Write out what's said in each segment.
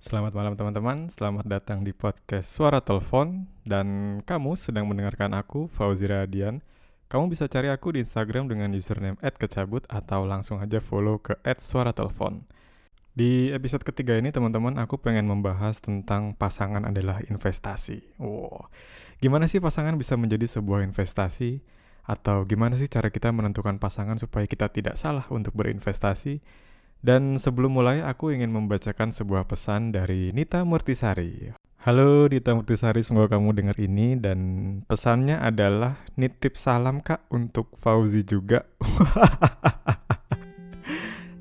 Selamat malam teman-teman, selamat datang di podcast Suara Telepon dan kamu sedang mendengarkan aku, Fauzi Radian. Kamu bisa cari aku di Instagram dengan username @kecabut atau langsung aja follow ke @suaratelepon. Di episode ketiga ini teman-teman aku pengen membahas tentang pasangan adalah investasi. Wow. Gimana sih pasangan bisa menjadi sebuah investasi? Atau gimana sih cara kita menentukan pasangan supaya kita tidak salah untuk berinvestasi? Dan sebelum mulai, aku ingin membacakan sebuah pesan dari Nita Murtisari. Halo Nita Murtisari, semoga kamu dengar ini dan pesannya adalah nitip salam kak untuk Fauzi juga.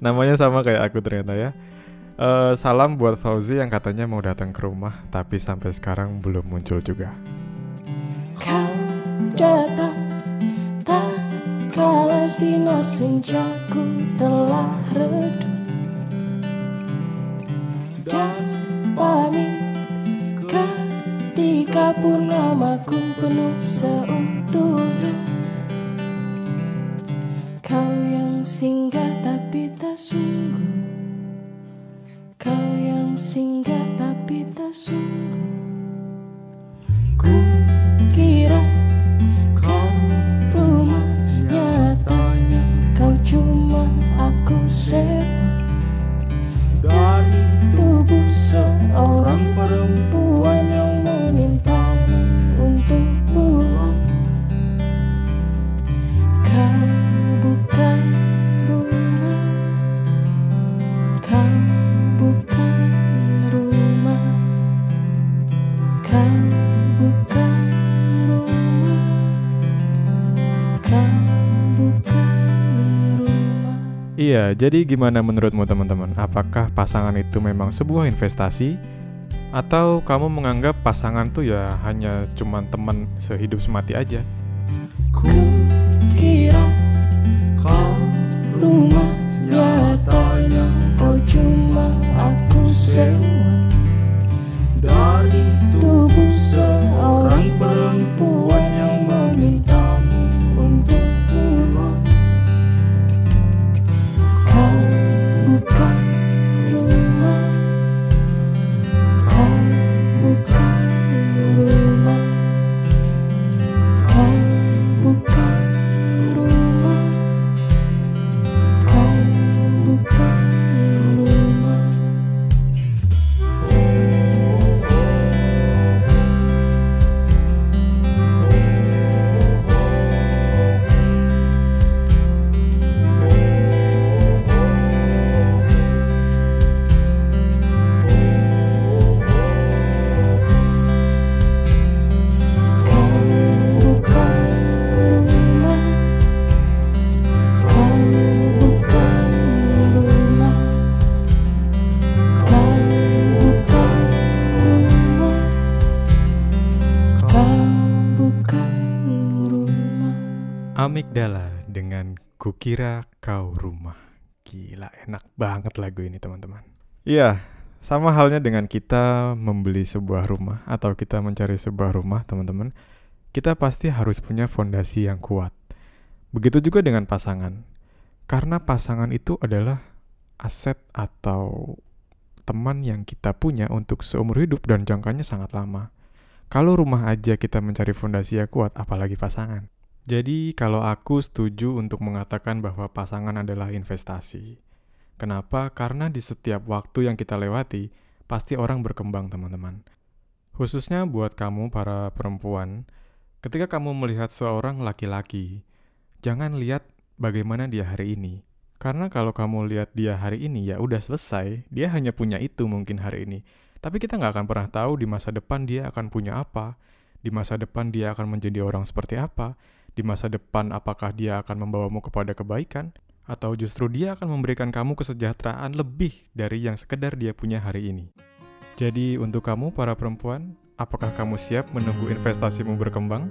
Namanya sama kayak aku ternyata ya. Uh, salam buat Fauzi yang katanya mau datang ke rumah, tapi sampai sekarang belum muncul juga. Kau datang tak kala sinar telah redup dan pamit Ketika purnamaku penuh seutuhnya. Kau yang singgah tapi tak sungguh. Kau yang singgah tapi tak sungguh Iya, jadi gimana menurutmu teman-teman? Apakah pasangan itu memang sebuah investasi? Atau kamu menganggap pasangan tuh ya hanya cuman teman sehidup semati aja? Ku Amigdala dengan Kukira Kau Rumah. Gila, enak banget lagu ini teman-teman. Iya, sama halnya dengan kita membeli sebuah rumah atau kita mencari sebuah rumah teman-teman. Kita pasti harus punya fondasi yang kuat. Begitu juga dengan pasangan. Karena pasangan itu adalah aset atau teman yang kita punya untuk seumur hidup dan jangkanya sangat lama. Kalau rumah aja kita mencari fondasi yang kuat, apalagi pasangan. Jadi kalau aku setuju untuk mengatakan bahwa pasangan adalah investasi. Kenapa? Karena di setiap waktu yang kita lewati, pasti orang berkembang teman-teman. Khususnya buat kamu para perempuan, ketika kamu melihat seorang laki-laki, jangan lihat bagaimana dia hari ini. Karena kalau kamu lihat dia hari ini, ya udah selesai. Dia hanya punya itu mungkin hari ini. Tapi kita nggak akan pernah tahu di masa depan dia akan punya apa. Di masa depan dia akan menjadi orang seperti apa. Di masa depan apakah dia akan membawamu kepada kebaikan. Atau justru dia akan memberikan kamu kesejahteraan lebih dari yang sekedar dia punya hari ini. Jadi untuk kamu para perempuan, apakah kamu siap menunggu investasimu berkembang?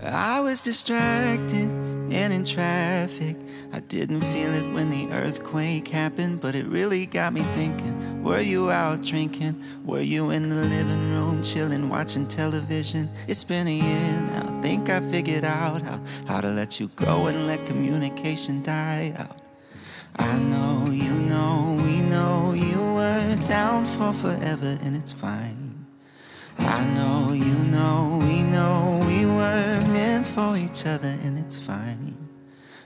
I was distracted and in traffic. I didn't feel it when the earthquake happened, but it really got me thinking. Were you out drinking? Were you in the living room chilling, watching television? It's been a year now. Think I figured out how, how to let you go and let communication die out. I know you know we know you weren't down for forever, and it's fine. I know, you know, we know we weren't meant for each other, and it's fine.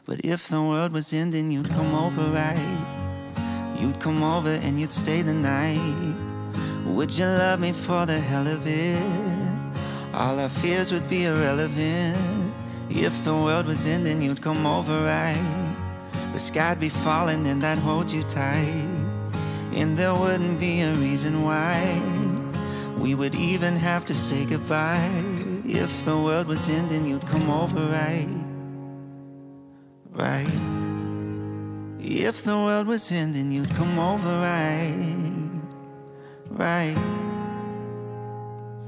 But if the world was ending, you'd come over, right? You'd come over and you'd stay the night. Would you love me for the hell of it? All our fears would be irrelevant. If the world was ending, you'd come over, right? The sky'd be falling and I'd hold you tight. And there wouldn't be a reason why we would even have to say goodbye. If the world was ending, you'd come over, right? Right. If the world was ending, you'd come over, right? Right.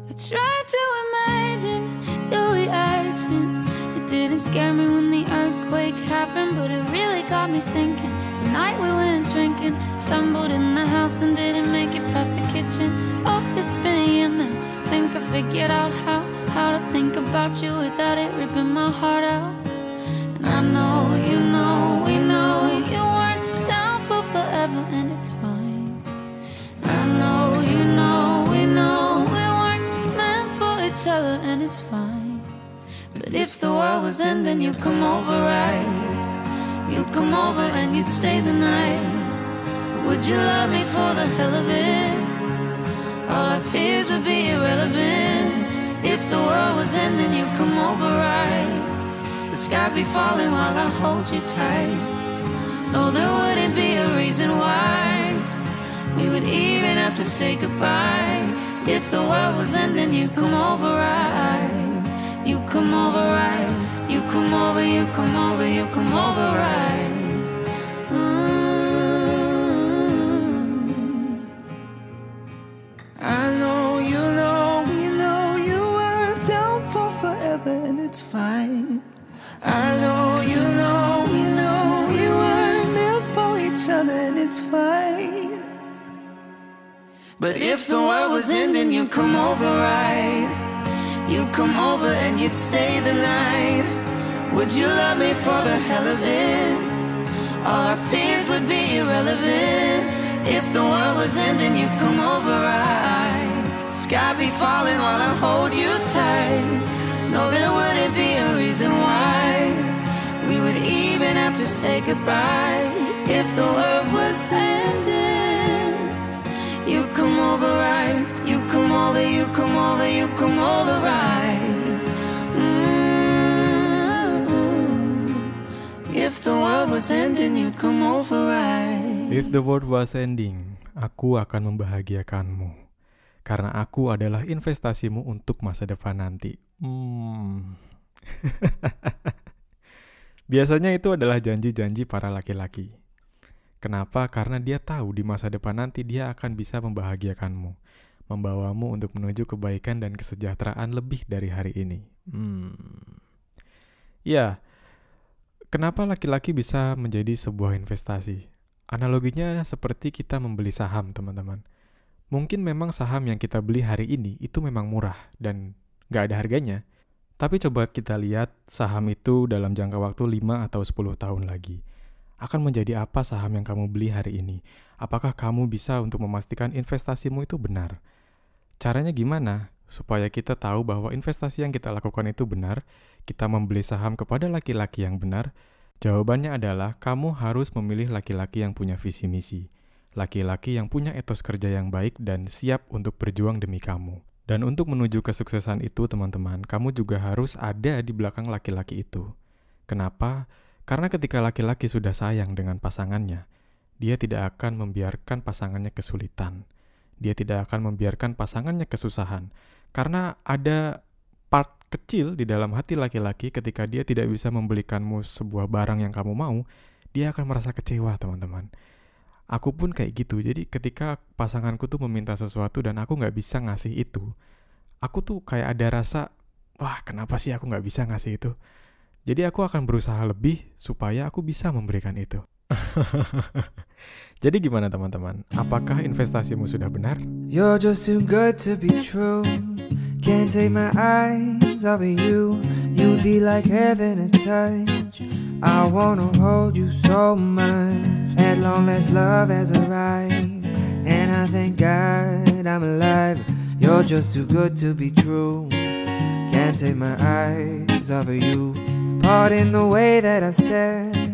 I tried to imagine your reaction. It didn't scare me when the earthquake happened, but it really got me thinking. The night we went drinking, stumbled in the house and didn't make it past the kitchen. Oh, it's a year now. Think I figured out how how to think about you without it ripping my heart out. And I know, you each other, and it's fine. But if the world was ending, you'd come over, right? You'd come over and you'd stay the night. Would you love me for the hell of it? All our fears would be irrelevant. If the world was ending, you'd come over, right? The sky be falling while I hold you tight. No, there wouldn't be a reason why we would even have to say goodbye. If the world was ending, you come over right. You come over right. You come over, you come over, You'd come over and you'd stay the night. Would you love me for the hell of it? All our fears would be irrelevant. If the world was ending, you'd come over, right? Sky be falling while I hold you tight. No, there wouldn't be a reason why we would even have to say goodbye. If the world was ending, you'd come over, right? You over, you come over, you come over, right? Mm. If the world was ending, you'd come over, right? If the world was ending, aku akan membahagiakanmu. Karena aku adalah investasimu untuk masa depan nanti. Hmm. Biasanya itu adalah janji-janji para laki-laki. Kenapa? Karena dia tahu di masa depan nanti dia akan bisa membahagiakanmu, membawamu untuk menuju kebaikan dan kesejahteraan lebih dari hari ini. Hmm. Ya, kenapa laki-laki bisa menjadi sebuah investasi? Analoginya seperti kita membeli saham, teman-teman. Mungkin memang saham yang kita beli hari ini itu memang murah dan nggak ada harganya. Tapi coba kita lihat saham itu dalam jangka waktu 5 atau 10 tahun lagi. Akan menjadi apa saham yang kamu beli hari ini? Apakah kamu bisa untuk memastikan investasimu itu benar? Caranya gimana? Supaya kita tahu bahwa investasi yang kita lakukan itu benar, kita membeli saham kepada laki-laki yang benar. Jawabannya adalah kamu harus memilih laki-laki yang punya visi misi. Laki-laki yang punya etos kerja yang baik dan siap untuk berjuang demi kamu. Dan untuk menuju kesuksesan itu, teman-teman, kamu juga harus ada di belakang laki-laki itu. Kenapa? Karena ketika laki-laki sudah sayang dengan pasangannya, dia tidak akan membiarkan pasangannya kesulitan. Dia tidak akan membiarkan pasangannya kesusahan. Karena ada part kecil di dalam hati laki-laki ketika dia tidak bisa membelikanmu sebuah barang yang kamu mau, dia akan merasa kecewa, teman-teman. Aku pun kayak gitu. Jadi ketika pasanganku tuh meminta sesuatu dan aku nggak bisa ngasih itu, aku tuh kayak ada rasa, wah kenapa sih aku nggak bisa ngasih itu? Jadi aku akan berusaha lebih supaya aku bisa memberikan itu. Jadi gimana teman-teman? Apakah investasimu sudah benar? You're just too good to be true. Can't take my eyes off of you. You'd be like heaven to touch. I wanna hold you so much. At long last, love has arrived. And I thank God I'm alive. You're just too good to be true. Can't take my eyes off of you. Pardon the way that I stare.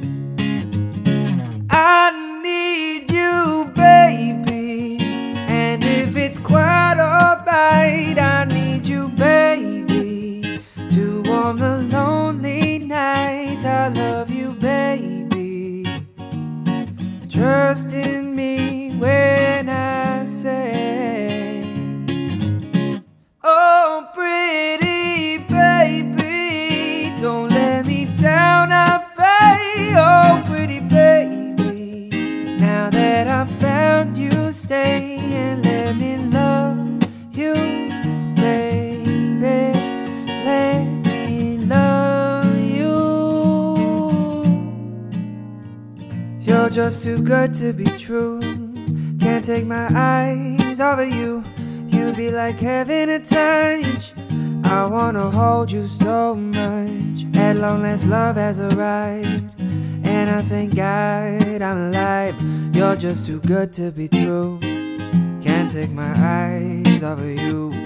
Just too good to be true. Can't take my eyes off of you. You'd be like heaven to touch. I wanna hold you so much. At long last, love has arrived. And I thank God I'm alive. You're just too good to be true. Can't take my eyes off of you.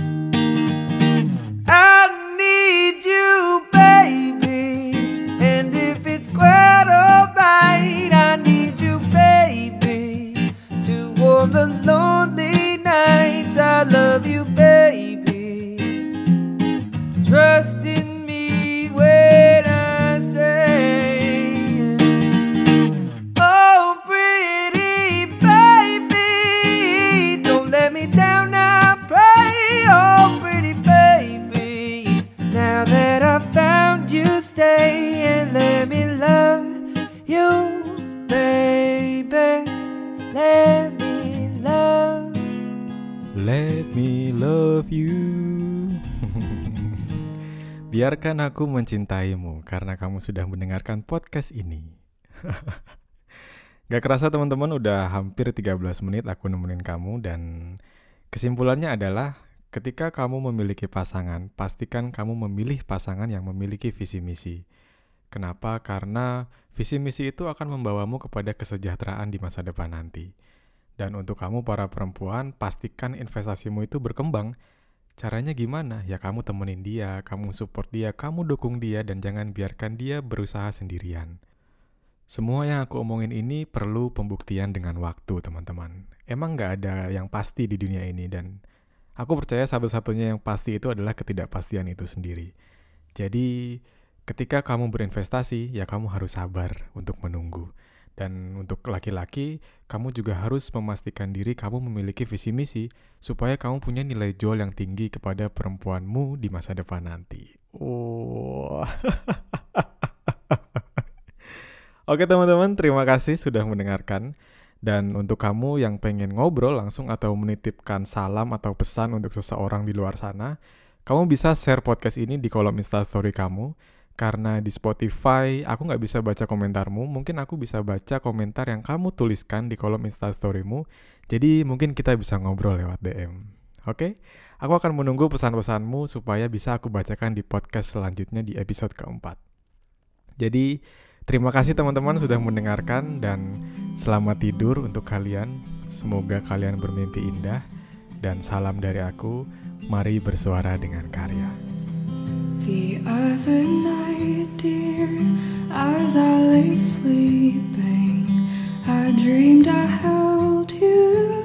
Let me love you, baby. Let me love. Let me love you. Biarkan aku mencintaimu karena kamu sudah mendengarkan podcast ini. Gak kerasa teman-teman udah hampir 13 menit aku nemenin kamu dan kesimpulannya adalah ketika kamu memiliki pasangan, pastikan kamu memilih pasangan yang memiliki visi misi. Kenapa? Karena visi misi itu akan membawamu kepada kesejahteraan di masa depan nanti. Dan untuk kamu para perempuan, pastikan investasimu itu berkembang. Caranya gimana? Ya kamu temenin dia, kamu support dia, kamu dukung dia, dan jangan biarkan dia berusaha sendirian. Semua yang aku omongin ini perlu pembuktian dengan waktu, teman-teman. Emang nggak ada yang pasti di dunia ini, dan aku percaya satu-satunya yang pasti itu adalah ketidakpastian itu sendiri. Jadi, ketika kamu berinvestasi, ya kamu harus sabar untuk menunggu. Dan untuk laki-laki, kamu juga harus memastikan diri kamu memiliki visi misi supaya kamu punya nilai jual yang tinggi kepada perempuanmu di masa depan nanti. Wah. Oke teman-teman, terima kasih sudah mendengarkan. Dan untuk kamu yang pengen ngobrol langsung atau menitipkan salam atau pesan untuk seseorang di luar sana, kamu bisa share podcast ini di kolom instastory kamu. Karena di Spotify aku nggak bisa baca komentarmu, mungkin aku bisa baca komentar yang kamu tuliskan di kolom instastorymu. Jadi mungkin kita bisa ngobrol lewat DM. Oke? Aku akan menunggu pesan-pesanmu supaya bisa aku bacakan di podcast selanjutnya di episode keempat. Jadi terima kasih teman-teman sudah mendengarkan dan selamat tidur untuk kalian. Semoga kalian bermimpi indah dan salam dari aku. Mari bersuara dengan karya. The other night, dear, as I lay sleeping, I dreamed I held you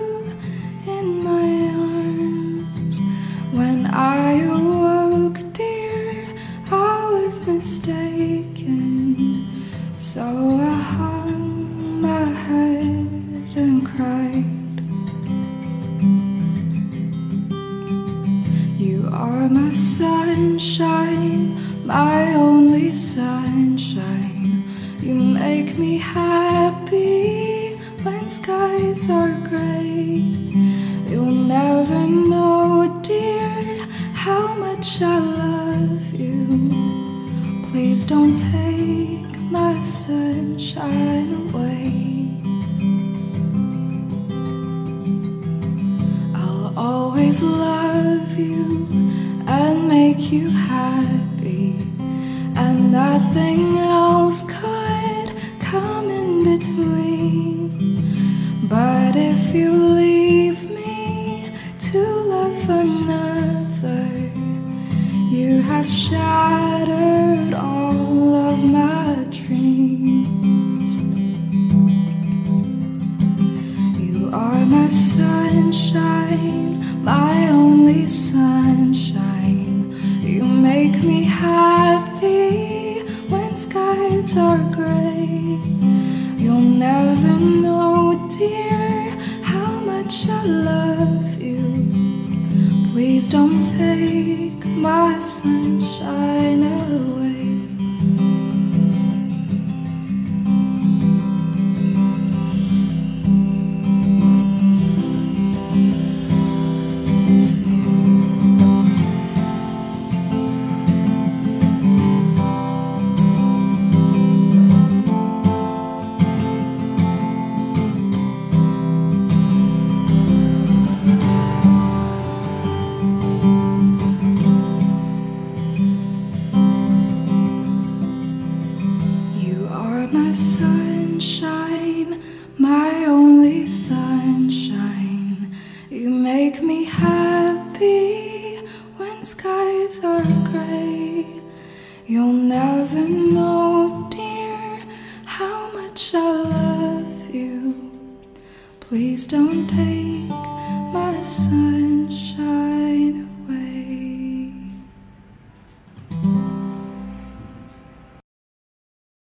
much I love you. Please don't take my my sunshine away. I'll always love you and make you happy, have shattered all of my dreams. You are my sunshine, my sunshine, my only sunshine.